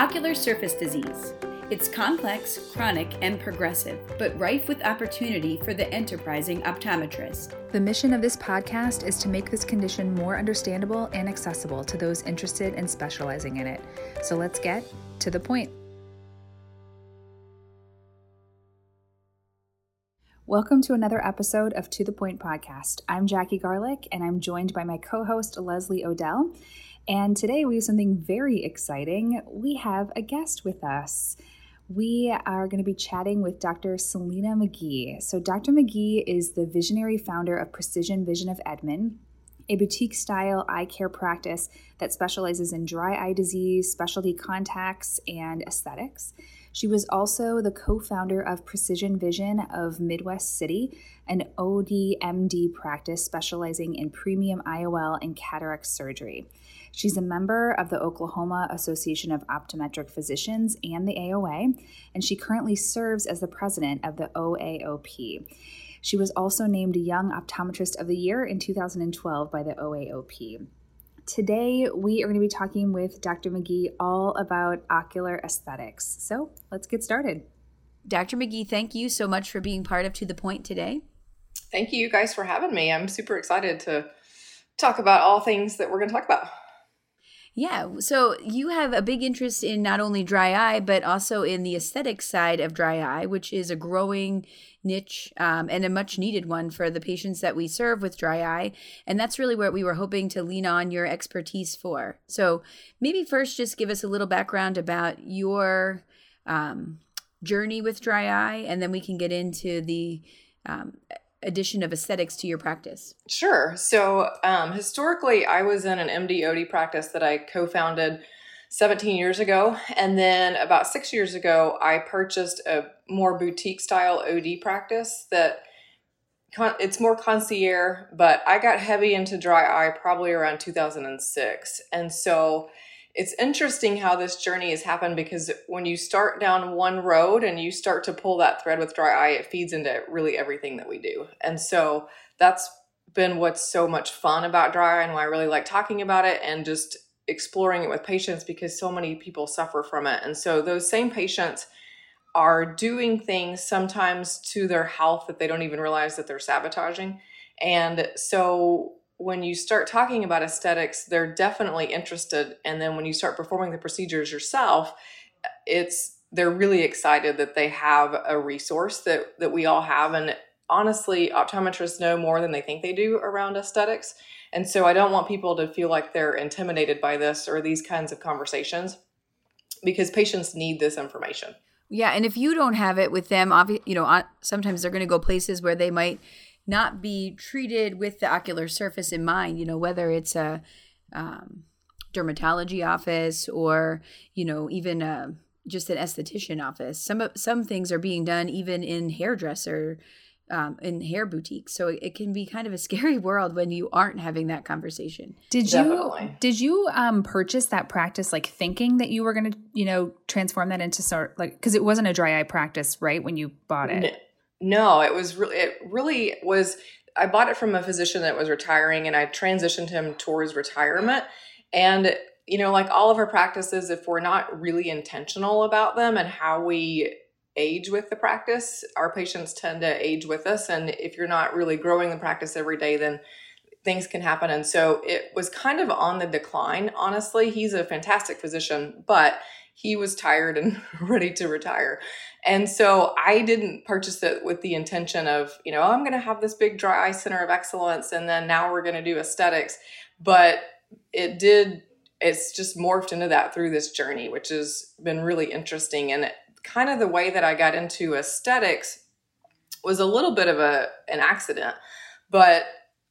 Ocular surface disease. It's complex, chronic, and progressive, but rife with opportunity for the enterprising optometrist. The mission of this podcast is to make this condition more understandable and accessible to those interested in specializing in it. So let's get to the point. Welcome to another episode of To the Point podcast. I'm Jackie Garlick, and I'm joined by my co host, Leslie O'Dell. And today we have something very exciting. We have a guest with us. We are going to be chatting with Dr. Selina McGee. So, Dr. McGee is the visionary founder of Precision Vision of Edmond, a boutique style eye care practice that specializes in dry eye disease, specialty contacts, and aesthetics. She was also the co founder of Precision Vision of Midwest City, an ODMD practice specializing in premium IOL and cataract surgery. She's a member of the Oklahoma Association of Optometric Physicians and the AOA, and she currently serves as the president of the OAOP. She was also named Young Optometrist of the Year in 2012 by the OAOP. Today, we are going to be talking with Dr. McGee all about ocular aesthetics. So let's get started. Dr. McGee, thank you so much for being part of To the Point today. Thank you guys for having me. I'm super excited to talk about all things that we're going to talk about. Yeah. So you have a big interest in not only dry eye, but also in the aesthetic side of dry eye, which is a growing niche um, and a much needed one for the patients that we serve with dry eye. And that's really what we were hoping to lean on your expertise for. So maybe first just give us a little background about your um, journey with dry eye, and then we can get into the um, addition of aesthetics to your practice? Sure. So, um, historically, I was in an MD OD practice that I co founded 17 years ago. And then about six years ago, I purchased a more boutique style OD practice that it's more concierge, but I got heavy into dry eye probably around 2006. And so it's interesting how this journey has happened because when you start down one road and you start to pull that thread with dry eye, it feeds into really everything that we do. And so that's been what's so much fun about dry eye and why I really like talking about it and just exploring it with patients because so many people suffer from it. And so those same patients are doing things sometimes to their health that they don't even realize that they're sabotaging. And so when you start talking about aesthetics, they're definitely interested. And then when you start performing the procedures yourself, it's they're really excited that they have a resource that that we all have. And honestly, optometrists know more than they think they do around aesthetics. And so I don't want people to feel like they're intimidated by this or these kinds of conversations because patients need this information. Yeah, and if you don't have it with them, you know, sometimes they're going to go places where they might not be treated with the ocular surface in mind, you know, whether it's a um, dermatology office or, you know, even a, just an esthetician office. Some some things are being done even in hairdresser um, in hair boutiques. So it can be kind of a scary world when you aren't having that conversation. Did Definitely. you did you um, purchase that practice like thinking that you were going to you know transform that into sort like because it wasn't a dry eye practice right when you bought it. No, it was really it really was I bought it from a physician that was retiring and I transitioned him towards retirement. And you know like all of our practices if we're not really intentional about them and how we age with the practice, our patients tend to age with us. And if you're not really growing the practice every day then things can happen. And so it was kind of on the decline honestly. He's a fantastic physician, but he was tired and ready to retire. And so I didn't purchase it with the intention of, you know, I'm going to have this big dry eye center of excellence and then now we're going to do aesthetics. But it did, it's just morphed into that through this journey, which has been really interesting. And kind of the way that I got into aesthetics was a little bit of a an accident. But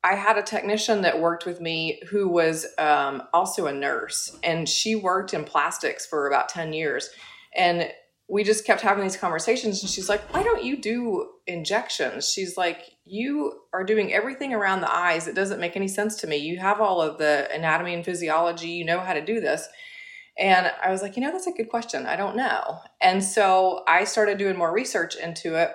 I had a technician that worked with me who was um, also a nurse, and she worked in plastics for about 10 years. And we just kept having these conversations, and she's like, Why don't you do injections? She's like, You are doing everything around the eyes. It doesn't make any sense to me. You have all of the anatomy and physiology, you know how to do this. And I was like, You know, that's a good question. I don't know. And so I started doing more research into it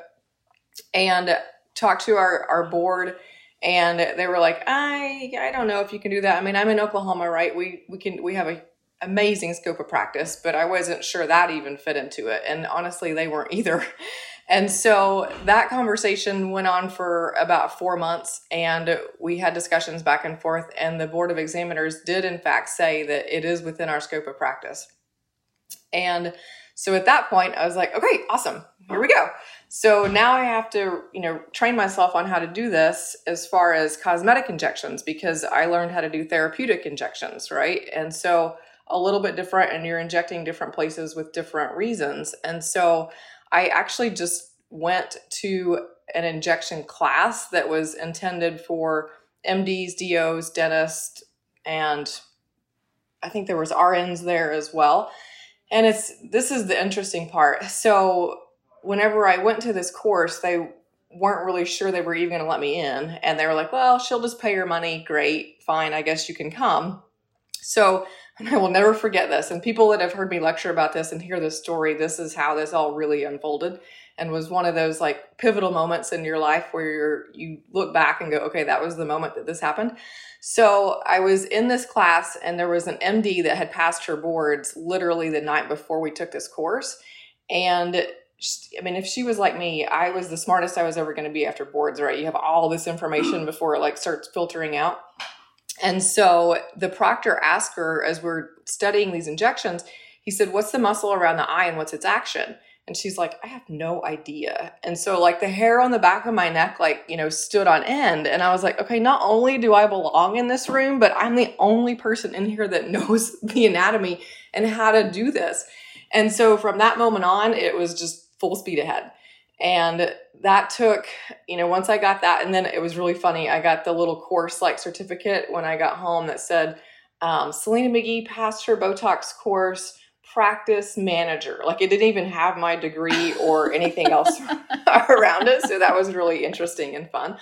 and talked to our, our board and they were like, I I don't know if you can do that. I mean, I'm in Oklahoma, right? We we can we have a amazing scope of practice, but I wasn't sure that even fit into it. And honestly, they weren't either. And so that conversation went on for about four months, and we had discussions back and forth. And the Board of Examiners did, in fact, say that it is within our scope of practice. And so at that point, I was like, okay, awesome, here we go. So now I have to, you know, train myself on how to do this as far as cosmetic injections because I learned how to do therapeutic injections, right? And so a little bit different, and you're injecting different places with different reasons. And so I actually just went to an injection class that was intended for MDs, DOs, dentists, and I think there was RNs there as well. And it's this is the interesting part. So whenever I went to this course, they weren't really sure they were even going to let me in, and they were like, "Well, she'll just pay your money. Great, fine. I guess you can come." So I will never forget this. And people that have heard me lecture about this and hear this story, this is how this all really unfolded and was one of those like pivotal moments in your life where you're you look back and go, okay, that was the moment that this happened. So I was in this class and there was an MD that had passed her boards literally the night before we took this course. And I mean, if she was like me, I was the smartest I was ever going to be after boards, right? You have all this information before it like starts filtering out. And so the proctor asked her as we're studying these injections, he said, What's the muscle around the eye and what's its action? And she's like, I have no idea. And so, like, the hair on the back of my neck, like, you know, stood on end. And I was like, okay, not only do I belong in this room, but I'm the only person in here that knows the anatomy and how to do this. And so, from that moment on, it was just full speed ahead. And that took, you know, once I got that, and then it was really funny. I got the little course like certificate when I got home that said, um, Selina McGee passed her Botox course practice manager. Like it didn't even have my degree or anything else around it. So that was really interesting and fun.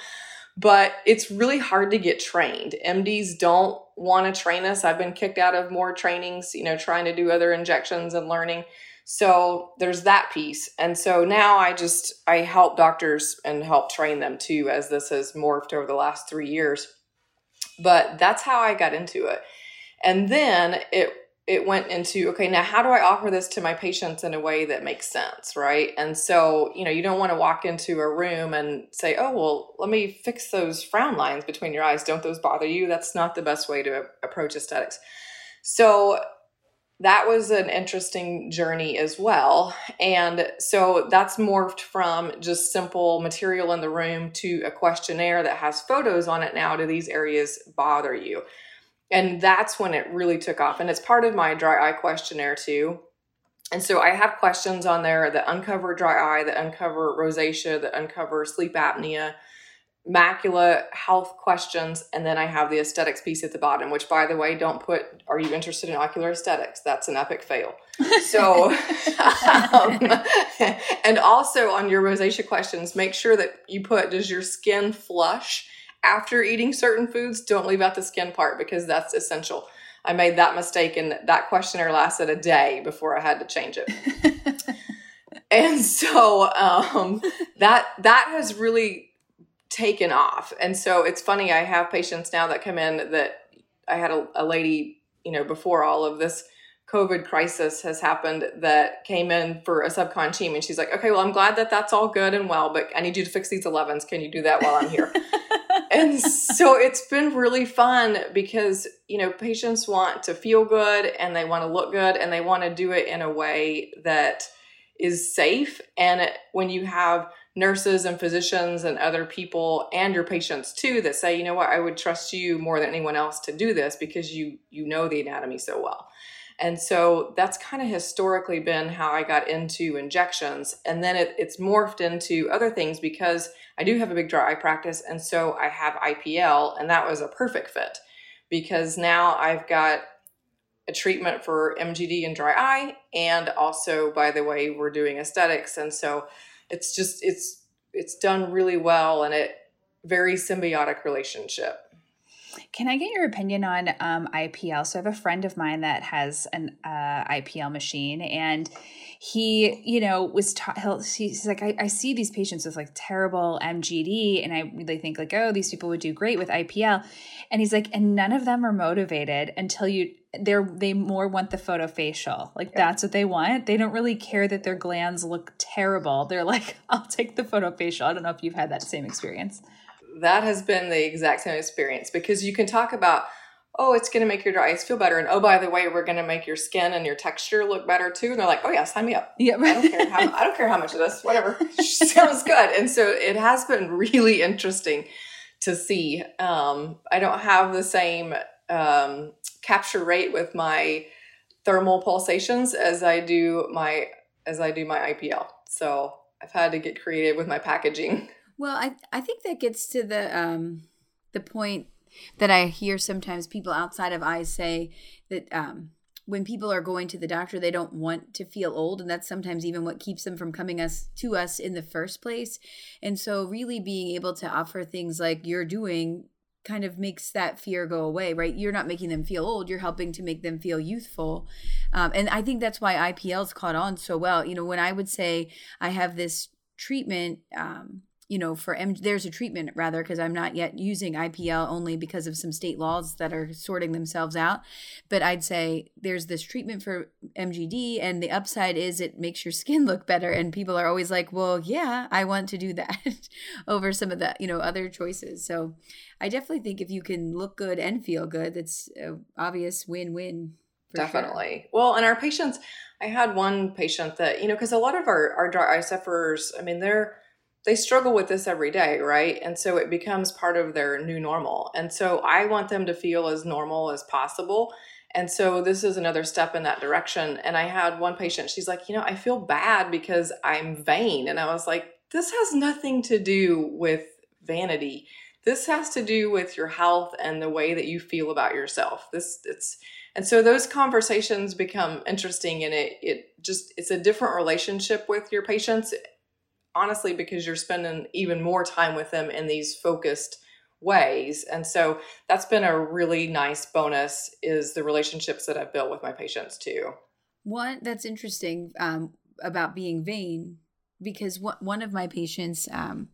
But it's really hard to get trained. MDs don't want to train us. I've been kicked out of more trainings, you know, trying to do other injections and learning. So there's that piece. And so now I just I help doctors and help train them too as this has morphed over the last 3 years. But that's how I got into it. And then it it went into okay now how do i offer this to my patients in a way that makes sense right? And so you know you don't want to walk into a room and say oh well let me fix those frown lines between your eyes. Don't those bother you? That's not the best way to approach aesthetics. So that was an interesting journey as well. And so that's morphed from just simple material in the room to a questionnaire that has photos on it now do these areas bother you and that's when it really took off. And it's part of my dry eye questionnaire too. And so I have questions on there that uncover dry eye, that uncover rosacea, that uncover sleep apnea, macula health questions, and then I have the aesthetics piece at the bottom, which by the way, don't put, are you interested in ocular aesthetics? That's an epic fail. So, um, and also on your rosacea questions, make sure that you put, does your skin flush? After eating certain foods, don't leave out the skin part because that's essential. I made that mistake and that questionnaire lasted a day before I had to change it. and so um, that that has really taken off. And so it's funny, I have patients now that come in that I had a, a lady, you know, before all of this COVID crisis has happened that came in for a subcon team. And she's like, okay, well, I'm glad that that's all good and well, but I need you to fix these 11s. Can you do that while I'm here? and so it's been really fun because, you know, patients want to feel good and they want to look good and they want to do it in a way that is safe. And when you have nurses and physicians and other people and your patients too that say, you know what, I would trust you more than anyone else to do this because you you know the anatomy so well. And so that's kind of historically been how I got into injections. And then it, it's morphed into other things because I do have a big dry eye practice. And so I have IPL, and that was a perfect fit because now I've got a treatment for MGD and dry eye. And also, by the way, we're doing aesthetics. And so it's just, it's, it's done really well and it very symbiotic relationship. Can I get your opinion on um, IPL? So I have a friend of mine that has an uh, IPL machine, and he, you know, was taught. He's like, I, I see these patients with like terrible MGD, and I really think like, oh, these people would do great with IPL, and he's like, and none of them are motivated until you they're they more want the photo facial like yeah. that's what they want they don't really care that their glands look terrible they're like i'll take the photo facial i don't know if you've had that same experience that has been the exact same experience because you can talk about oh it's going to make your dry eyes feel better and oh by the way we're going to make your skin and your texture look better too and they're like oh yeah sign me up. Yeah. I don't care how i don't care how much of this whatever. Sounds good. And so it has been really interesting to see. Um, i don't have the same um, capture rate with my thermal pulsations as i do my as i do my ipl so i've had to get creative with my packaging Well, I I think that gets to the um the point that I hear sometimes people outside of eyes say that um when people are going to the doctor they don't want to feel old and that's sometimes even what keeps them from coming us to us in the first place. And so really being able to offer things like you're doing kind of makes that fear go away right? You're not making them feel old you're helping to make them feel youthful. Um, and i think that's why ipl's caught on so well. You know when i would say i have this treatment um, you know, for M, there's a treatment rather because I'm not yet using IPL only because of some state laws that are sorting themselves out. But I'd say there's this treatment for MGD, and the upside is it makes your skin look better. And people are always like, well, yeah, I want to do that over some of the, you know, other choices. So I definitely think if you can look good and feel good, that's an obvious win win. Definitely. Sure. Well, and our patients, I had one patient that, you know, because a lot of our, our dry eye sufferers, I mean, they're, they struggle with this every day, right? And so it becomes part of their new normal. And so I want them to feel as normal as possible. And so this is another step in that direction. And I had one patient, she's like, you know, I feel bad because I'm vain. And I was like, this has nothing to do with vanity. This has to do with your health and the way that you feel about yourself. This it's and so those conversations become interesting and it it just it's a different relationship with your patients honestly because you're spending even more time with them in these focused ways. And so that's been a really nice bonus is the relationships that i've built with my patients too. One that's interesting um, about being vain because one of my patients um,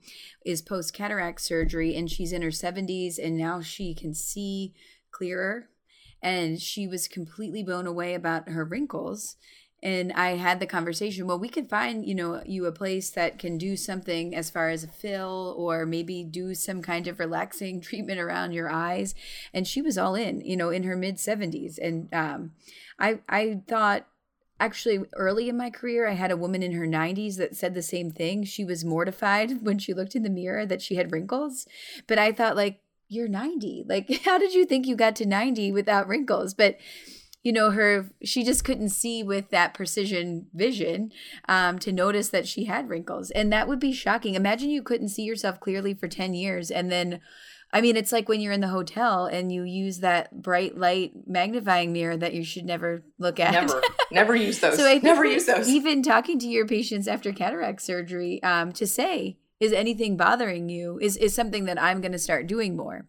is post cataract surgery and she's in her 70s and now she can see clearer. And she was completely blown away about her wrinkles and I had the conversation. Well, we could find, you know, you a place that can do something as far as a fill or maybe do some kind of relaxing treatment around your eyes. And she was all in, you know, in her mid 70s. And um, I I thought actually early in my career i had a woman in her 90s that said the same thing she was mortified when she looked in the mirror that she had wrinkles but i thought like you're 90 like how did you think you got to 90 without wrinkles but you know her she just couldn't see with that precision vision um, to notice that she had wrinkles. And that would be shocking. Imagine you couldn't see yourself clearly for 10 years and then i mean it's like when you're in the hotel and you use that bright light magnifying mirror that you should never look at. Never. Never use those. So I never use those. even talking to your patients after cataract surgery um, to say is anything bothering you? Is is something that i'm going to start doing more?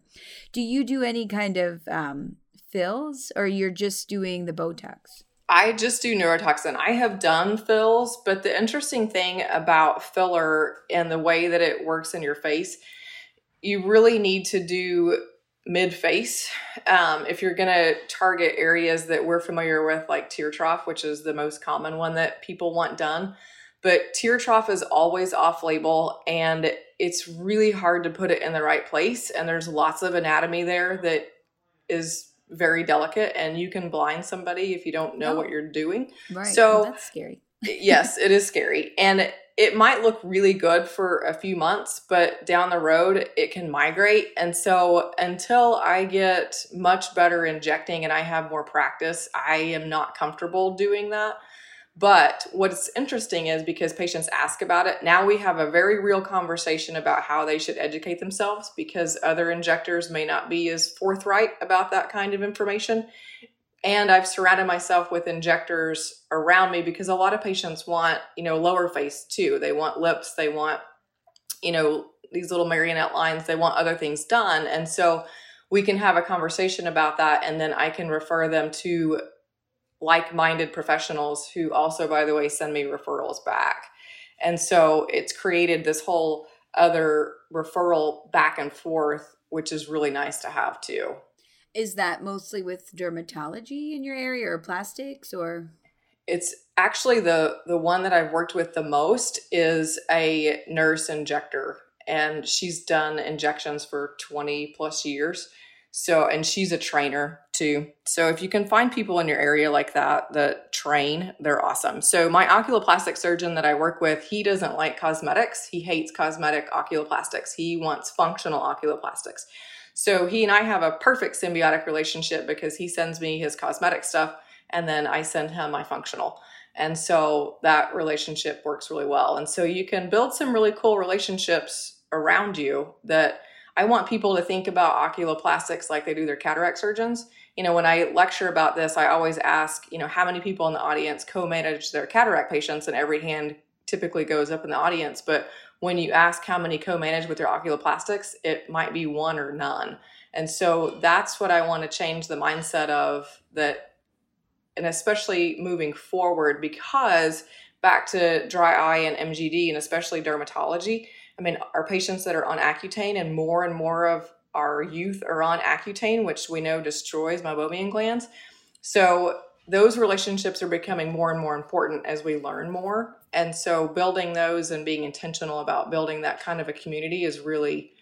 Do you do any kind of um, fills or you're just doing the Botox? I just do neurotoxin. I have done fills, but the interesting thing about filler and the way that it works in your face, you really need to do mid face um, if you're going to target areas that we're familiar with, like tear trough, which is the most common one that people want done. But tear trough is always off label and it's really hard to put it in the right place. And there's lots of anatomy there that is very delicate and you can blind somebody if you don't know oh. what you're doing. Right. So well, that's scary. yes, it is scary. And it might look really good for a few months, but down the road it can migrate. And so until I get much better injecting and I have more practice, I am not comfortable doing that. But what's interesting is because patients ask about it, now we have a very real conversation about how they should educate themselves because other injectors may not be as forthright about that kind of information. And I've surrounded myself with injectors around me because a lot of patients want, you know, lower face too. They want lips, they want, you know, these little marionette lines, they want other things done. And so we can have a conversation about that and then I can refer them to like-minded professionals who also by the way send me referrals back. And so it's created this whole other referral back and forth which is really nice to have too. Is that mostly with dermatology in your area or plastics or it's actually the the one that I've worked with the most is a nurse injector and she's done injections for 20 plus years. So and she's a trainer too. So if you can find people in your area like that that train, they're awesome. So my oculoplastic surgeon that I work with, he doesn't like cosmetics. He hates cosmetic oculoplastics. He wants functional oculoplastics. So he and I have a perfect symbiotic relationship because he sends me his cosmetic stuff and then I send him my functional. And so that relationship works really well. And so you can build some really cool relationships around you that I want people to think about oculoplastics like they do their cataract surgeons. You know, when I lecture about this, I always ask, you know, how many people in the audience co manage their cataract patients, and every hand typically goes up in the audience. But when you ask how many co manage with their oculoplastics, it might be one or none. And so that's what I want to change the mindset of that and especially moving forward because back to dry eye and MGD and especially dermatology, I mean, our patients that are on Accutane and more and more of our youth are on Accutane, which we know destroys meibomian glands. So those relationships are becoming more and more important as we learn more. And so building those and being intentional about building that kind of a community is really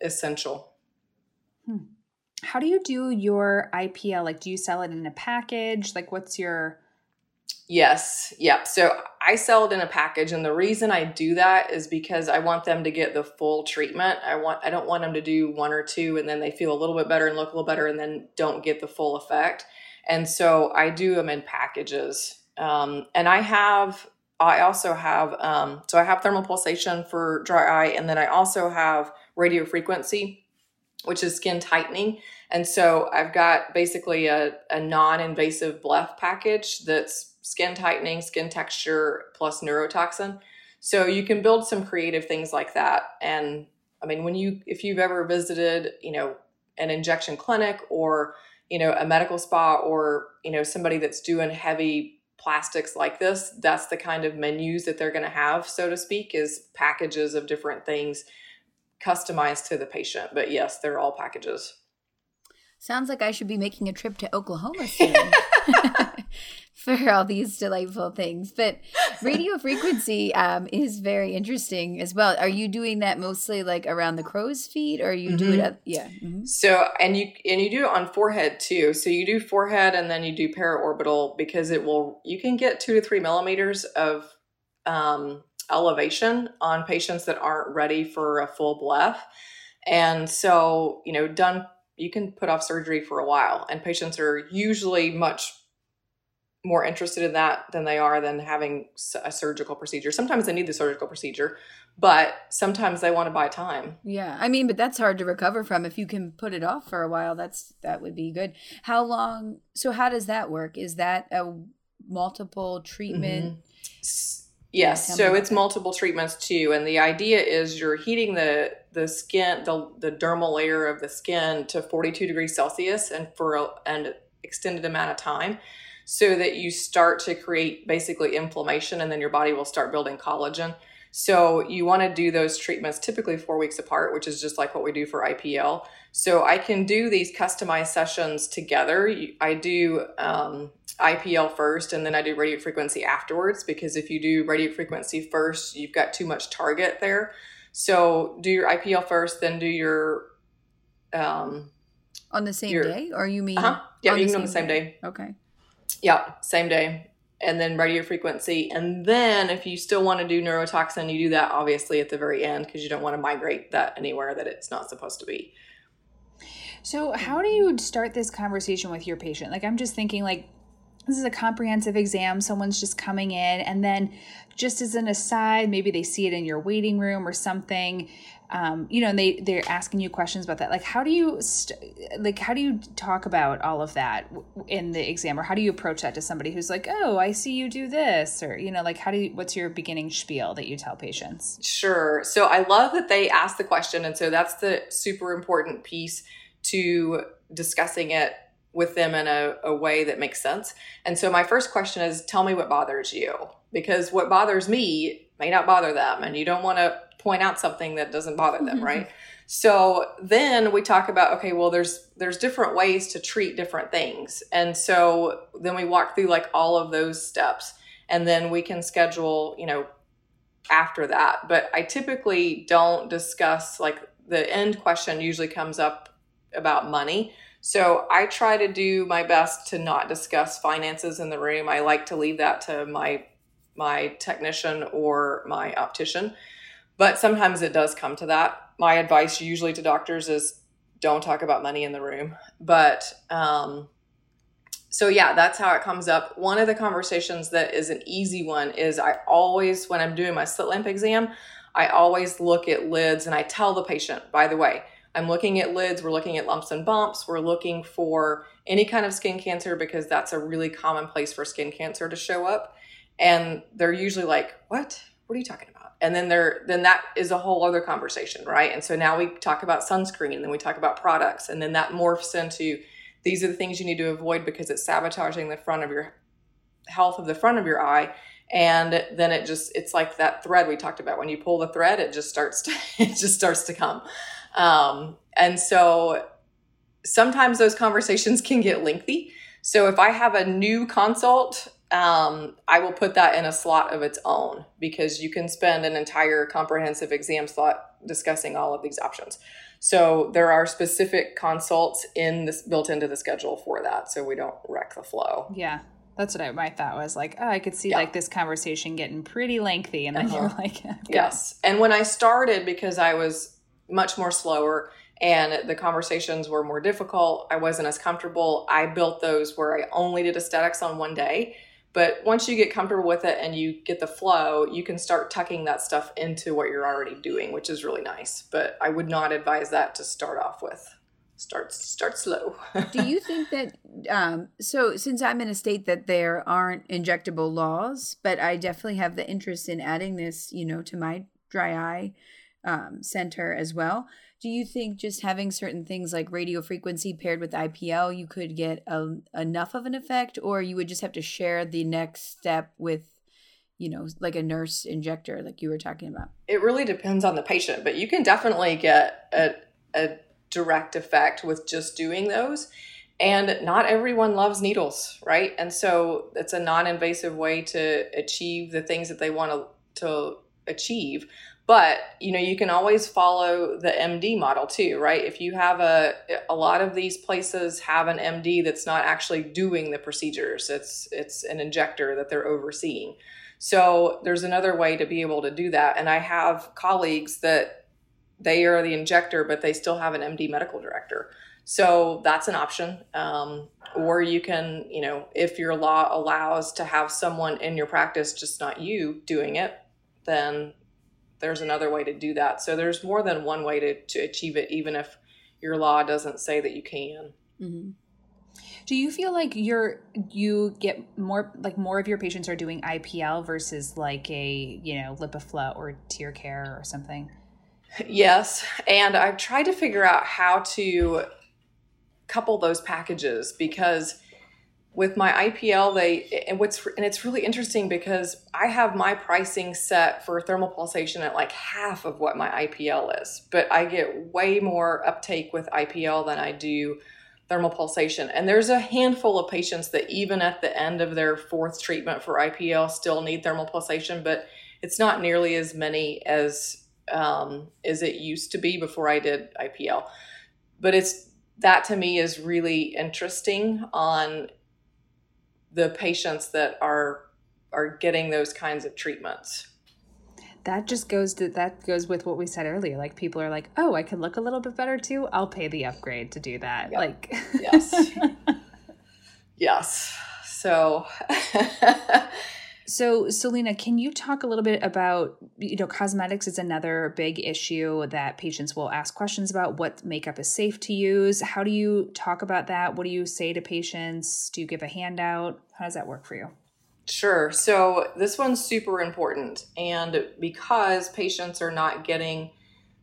essential. Hmm how do you do your IPL? Like, do you sell it in a package? Like, what's your. Yes. Yep. So I sell it in a package. And the reason I do that is because I want them to get the full treatment. I want, I don't want them to do one or two and then they feel a little bit better and look a little better and then don't get the full effect. And so I do them in packages. Um, and I have, I also have, um, so I have thermal pulsation for dry eye. And then I also have radio frequency, which is skin tightening. And so I've got basically a, a non invasive bleph package that's skin tightening, skin texture, plus neurotoxin. So you can build some creative things like that. And I mean, when you, if you've ever visited, you know, an injection clinic or, you know, a medical spa or, you know, somebody that's doing heavy plastics like this, that's the kind of menus that they're going to have, so to speak, is packages of different things customized to the patient. But yes, they're all packages. Sounds like I should be making a trip to Oklahoma soon for all these delightful things. But radio frequency um, is very interesting as well. Are you doing that mostly like around the crow's feet, or you mm-hmm. do it? Mm-hmm. At, yeah. Mm-hmm. So and you and you do it on forehead too. So you do forehead and then you do paraorbital because it will. You can get two to three millimeters of um, elevation on patients that aren't ready for a full bleph. And so, you know, done you can put off surgery for a while and patients are usually much more interested in that than they are than having a surgical procedure. Sometimes they need the surgical procedure but sometimes they want to buy time. Yeah i mean but that's hard to recover from. If you can put it off for a while that's that would be good. How long so how does that work? Is that a multiple treatment? Mm-hmm. Yes, so it's multiple treatments too, and the idea is you're heating the the skin, the the dermal layer of the skin to 42 degrees Celsius, and for a, an extended amount of time, so that you start to create basically inflammation, and then your body will start building collagen. So you want to do those treatments typically four weeks apart, which is just like what we do for IPL. So I can do these customized sessions together. I do um, IPL first and then I do radio frequency afterwards because if you do radio frequency first, you've got too much target there. So do your IPL first, then do your um on the same your, day or you mean uh-huh. yeah you can on the same day. day. Okay. Yeah, same day. And then radio frequency. And then if you still want to do neurotoxin, you do that obviously at the very end because you don't want to migrate that anywhere that it's not supposed to be. So, how do you start this conversation with your patient? Like, I'm just thinking, like, this is a comprehensive exam someone's just coming in and then just as an aside maybe they see it in your waiting room or something um, you know and they they're asking you questions about that like how do you st- like how do you talk about all of that in the exam or how do you approach that to somebody who's like oh i see you do this or you know like how do you what's your beginning spiel that you tell patients sure so i love that they ask the question and so that's the super important piece to discussing it with them in a, a way that makes sense. And so my first question is tell me what bothers you. Because what bothers me may not bother them. And you don't want to point out something that doesn't bother them, mm-hmm. right? So then we talk about okay, well there's there's different ways to treat different things. And so then we walk through like all of those steps and then we can schedule, you know, after that. But I typically don't discuss like the end question usually comes up about money. So I try to do my best to not discuss finances in the room. I like to leave that to my my technician or my optician. But sometimes it does come to that. My advice usually to doctors is don't talk about money in the room. But um, so yeah, that's how it comes up. One of the conversations that is an easy one is I always, when I'm doing my slit lamp exam, I always look at lids and I tell the patient, by the way, I'm looking at lids, we're looking at lumps and bumps, we're looking for any kind of skin cancer because that's a really common place for skin cancer to show up. And they're usually like, What? What are you talking about? And then they're then that is a whole other conversation, right? And so now we talk about sunscreen, and then we talk about products, and then that morphs into these are the things you need to avoid because it's sabotaging the front of your health of the front of your eye and then it just it's like that thread we talked about when you pull the thread it just starts to it just starts to come um, and so sometimes those conversations can get lengthy so if i have a new consult um, i will put that in a slot of its own because you can spend an entire comprehensive exam slot discussing all of these options so there are specific consults in this built into the schedule for that, so we don't wreck the flow. Yeah, that's what I, my thought was. Like, oh, I could see yeah. like this conversation getting pretty lengthy, and then uh-huh. you're like, yes. And when I started, because I was much more slower and the conversations were more difficult, I wasn't as comfortable. I built those where I only did aesthetics on one day but once you get comfortable with it and you get the flow, you can start tucking that stuff into what you're already doing, which is really nice. But I would not advise that to start off with. Start start slow. Do you think that um, so since I'm in a state that there aren't injectable laws, but I definitely have the interest in adding this, you know, to my dry eye um, center as well do you think just having certain things like radio frequency paired with IPL, you could get a, enough of an effect, or you would just have to share the next step with, you know, like a nurse injector, like you were talking about? It really depends on the patient, but you can definitely get a, a direct effect with just doing those. And not everyone loves needles, right? And so it's a non invasive way to achieve the things that they want to, to achieve but you know you can always follow the md model too right? If you have a a lot of these places have an md that's not actually doing the procedures it's it's an injector that they're overseeing. So there's another way to be able to do that. And i have colleagues that they are the injector but they still have an md medical director. So that's an option. Um, or you can you know if your law allows to have someone in your practice just not you doing it then there's another way to do that. So there's more than one way to, to achieve it, even if your law doesn't say that you can. Mm-hmm. Do you feel like you're you get more like more of your patients are doing IPL versus like a you know LipiFlow or Tear Care or something? Yes, and I've tried to figure out how to couple those packages because with my IPL, they and what's and it's really interesting because I have my pricing set for thermal pulsation at like half of what my IPL is, but I get way more uptake with IPL than I do thermal pulsation. And there's a handful of patients that even at the end of their fourth treatment for IPL still need thermal pulsation, but it's not nearly as many as um, as it used to be before I did IPL. But it's that to me is really interesting on the patients that are are getting those kinds of treatments. That just goes to that goes with what we said earlier. Like people are like oh i could look a little bit better too. I'll pay the upgrade to do that. Yep. like yes. Yes. So So, Selina, can you talk a little bit about, you know, cosmetics is another big issue that patients will ask questions about. What makeup is safe to use? How do you talk about that? What do you say to patients? Do you give a handout? How does that work for you? Sure. So, this one's super important. And because patients are not getting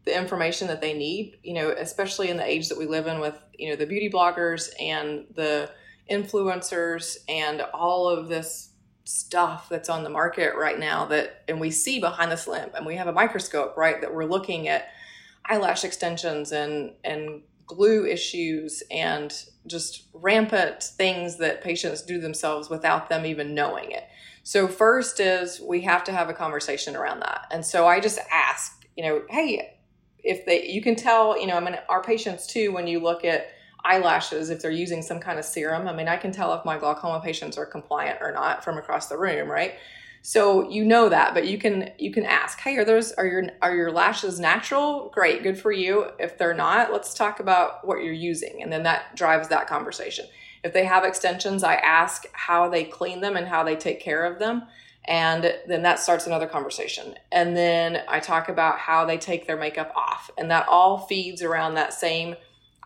the information that they need, you know, especially in the age that we live in with, you know, the beauty bloggers and the influencers and all of this stuff that's on the market right now that and we see behind this lamp and we have a microscope, right, that we're looking at eyelash extensions and and glue issues and just rampant things that patients do themselves without them even knowing it. So first is we have to have a conversation around that. And so I just ask, you know, hey, if they you can tell you know i mean our patients too when you look at eyelashes if they're using some kind of serum. I mean i can tell if my glaucoma patients are compliant or not from across the room right? So you know that but you can you can ask hey are those are your are your lashes natural? Great good for you. If they're not let's talk about what you're using. And then that drives that conversation. If they have extensions i ask how they clean them and how they take care of them and then that starts another conversation. And then I talk about how they take their makeup off. And that all feeds around that same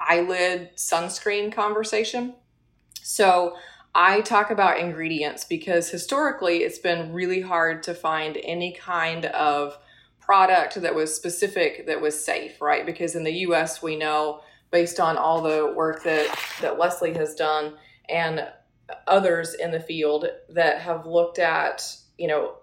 eyelid sunscreen conversation. So I talk about ingredients because historically it's been really hard to find any kind of product that was specific that was safe, right? Because in the US we know based on all the work that that Leslie has done and others in the field that have looked at you know,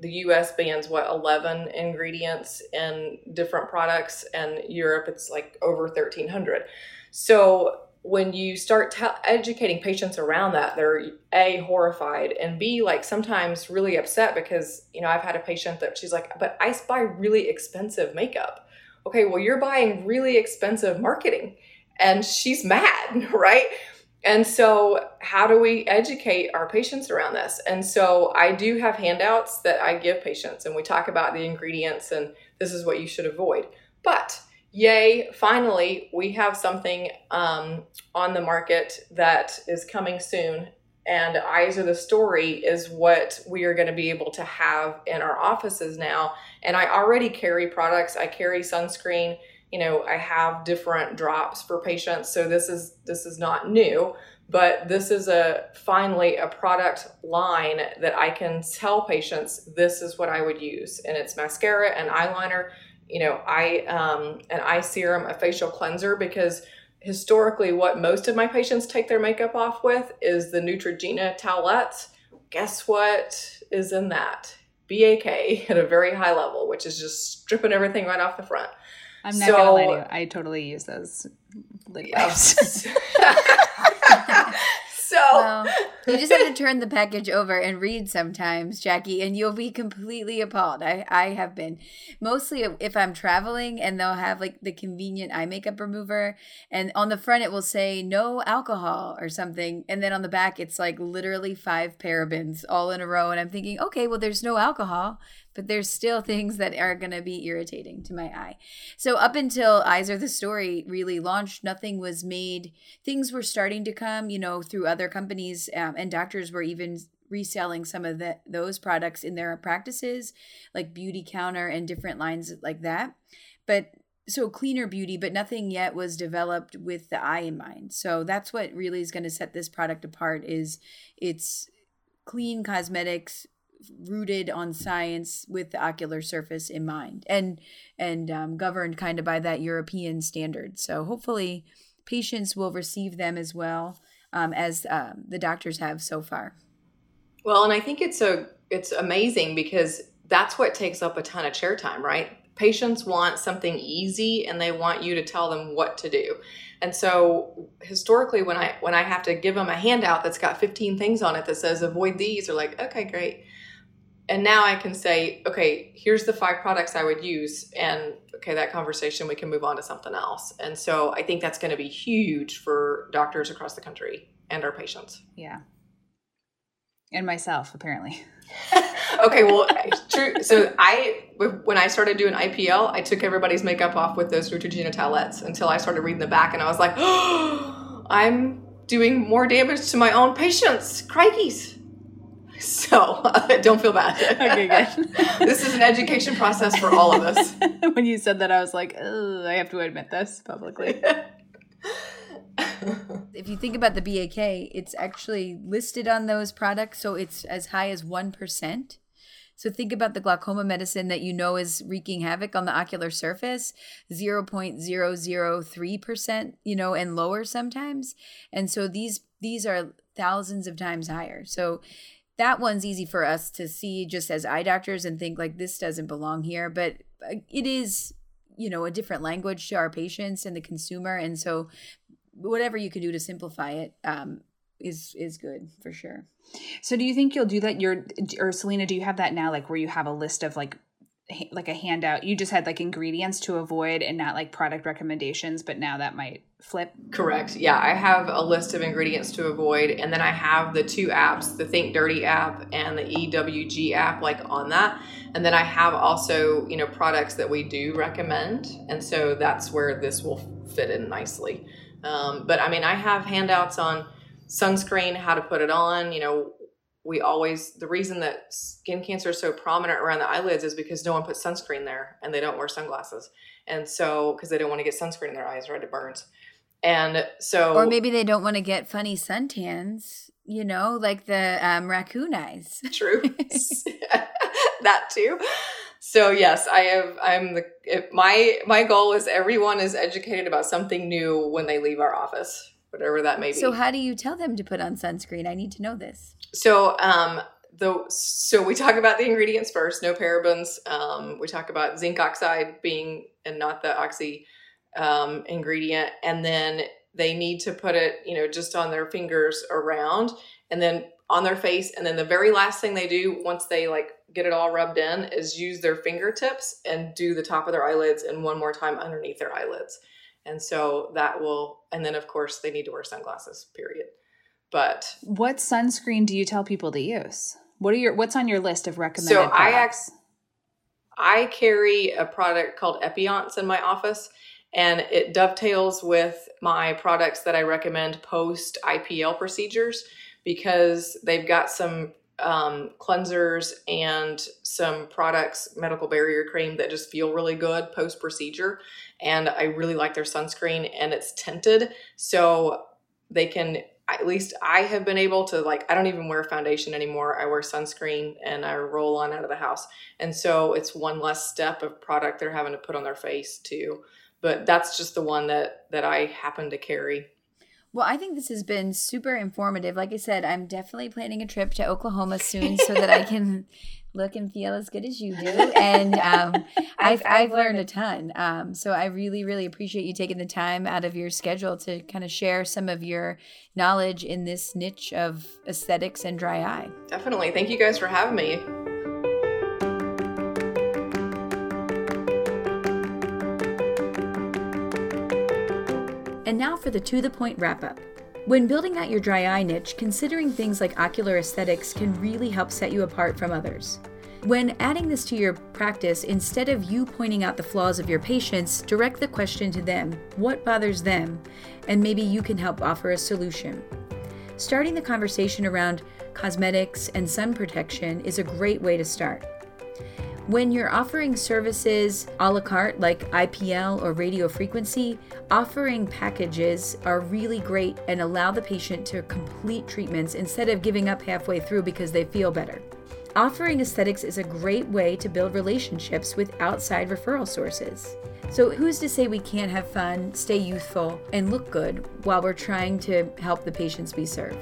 the US bans what 11 ingredients in different products and Europe it's like over 1300. So when you start educating patients around that, they're a horrified and b like sometimes really upset because you know I've had a patient that she's like, but I buy really expensive makeup. Okay, well you're buying really expensive marketing, and she's mad, right? And so, how do we educate our patients around this? And so, I do have handouts that I give patients, and we talk about the ingredients and this is what you should avoid. But, yay, finally, we have something um, on the market that is coming soon. And Eyes Are the Story is what we are going to be able to have in our offices now. And I already carry products, I carry sunscreen you know i have different drops for patients so this is this is not new but this is a finally a product line that i can tell patients this is what i would use and it's mascara and eyeliner. You know i um, an eye serum a facial cleanser because historically what most of my patients take their makeup off with is the neutrogena towelettes. Guess what is in that? BAK at a very high level which is just stripping everything right off the front I'm not so, gonna lie to you. I totally use those lid wipes. so well, you just have to turn the package over and read sometimes, Jackie, and you'll be completely appalled. I I have been mostly if I'm traveling and they'll have like the convenient eye makeup remover, and on the front it will say no alcohol or something, and then on the back it's like literally five parabens all in a row, and I'm thinking, okay, well there's no alcohol but there's still things that are going to be irritating to my eye. So up until Eyes Are the Story really launched, nothing was made. Things were starting to come, you know, through other companies, um, and doctors were even reselling some of the, those products in their practices, like Beauty Counter and different lines like that. But so cleaner beauty, but nothing yet was developed with the eye in mind. So that's what really is going to set this product apart. Is it's clean cosmetics rooted on science with the ocular surface in mind and and um, governed kind of by that European standard. So hopefully patients will receive them as well um, as um, the doctors have so far. Well, and I think it's a it's amazing because that's what takes up a ton of chair time, right? Patients want something easy and they want you to tell them what to do. And so historically when I when I have to give them a handout that's got 15 things on it that says avoid these, they're like, okay, great and now I can say, okay, here's the five products I would use, and okay, that conversation we can move on to something else. And so I think that's going to be huge for doctors across the country and our patients. Yeah, and myself apparently. okay, well, true. So I, when I started doing IPL, I took everybody's makeup off with those Neutrogena towelettes until I started reading the back, and I was like, oh, I'm doing more damage to my own patients. Crikeys. So uh, don't feel bad. Okay, good. this is an education process for all of us. when you said that, I was like, I have to admit this publicly. if you think about the BAK, it's actually listed on those products, so it's as high as 1%. So think about the glaucoma medicine that you know is wreaking havoc on the ocular surface, 0.003%, you know, and lower sometimes. And so these these are thousands of times higher. So that one's easy for us to see just as eye doctors and think like this doesn't belong here, but uh, it is you know a different language to our patients and the consumer and so whatever you can do to simplify it um, is is good for sure. So do you think you'll do that? You're or selina do you have that now like where you have a list of like like a handout. You just had like ingredients to avoid and not like product recommendations but now that might flip. Correct. Yeah i have a list of ingredients to avoid and then i have the two apps the think dirty app and the ewg app like on that. And then i have also you know products that we do recommend and so that's where this will fit in nicely. Um, but i mean i have handouts on sunscreen how to put it on you know we always the reason that skin cancer is so prominent around the eyelids is because no one puts sunscreen there and they don't wear sunglasses and so because they don't want to get sunscreen in their eyes right it burns and so or maybe they don't want to get funny suntans you know like the um, raccoon eyes true that too so yes i have i'm the my my goal is everyone is educated about something new when they leave our office whatever that may be. So how do you tell them to put on sunscreen? I need to know this. So um the so we talk about the ingredients first, no parabens. Um, we talk about zinc oxide being and not the oxy um, ingredient, and then they need to put it, you know, just on their fingers around, and then on their face, and then the very last thing they do once they like get it all rubbed in is use their fingertips and do the top of their eyelids and one more time underneath their eyelids. And so that will, and then of course they need to wear sunglasses, period. But what sunscreen do you tell people to use? What are your, what's on your list of recommended so products? I, I carry a product called Epionce in my office and it dovetails with my products that I recommend post IPL procedures because they've got some um, cleansers and some products, medical barrier cream that just feel really good post procedure. And I really like their sunscreen and it's tinted. So they can, at least I have been able to, like, I don't even wear foundation anymore. I wear sunscreen and I roll on out of the house. And so it's one less step of product they're having to put on their face too. But that's just the one that that I happen to carry. Well, I think this has been super informative. Like I said, I'm definitely planning a trip to Oklahoma soon so that I can look and feel as good as you do. And um, I've, I've learned a ton. Um, so I really, really appreciate you taking the time out of your schedule to kind of share some of your knowledge in this niche of aesthetics and dry eye. Definitely. Thank you guys for having me. And now for the to the point wrap up. When building out your dry eye niche, considering things like ocular aesthetics can really help set you apart from others. When adding this to your practice, instead of you pointing out the flaws of your patients, direct the question to them what bothers them? And maybe you can help offer a solution. Starting the conversation around cosmetics and sun protection is a great way to start. When you're offering services a la carte like IPL or radio frequency, offering packages are really great and allow the patient to complete treatments instead of giving up halfway through because they feel better. Offering aesthetics is a great way to build relationships with outside referral sources. So, who's to say we can't have fun, stay youthful, and look good while we're trying to help the patients we serve?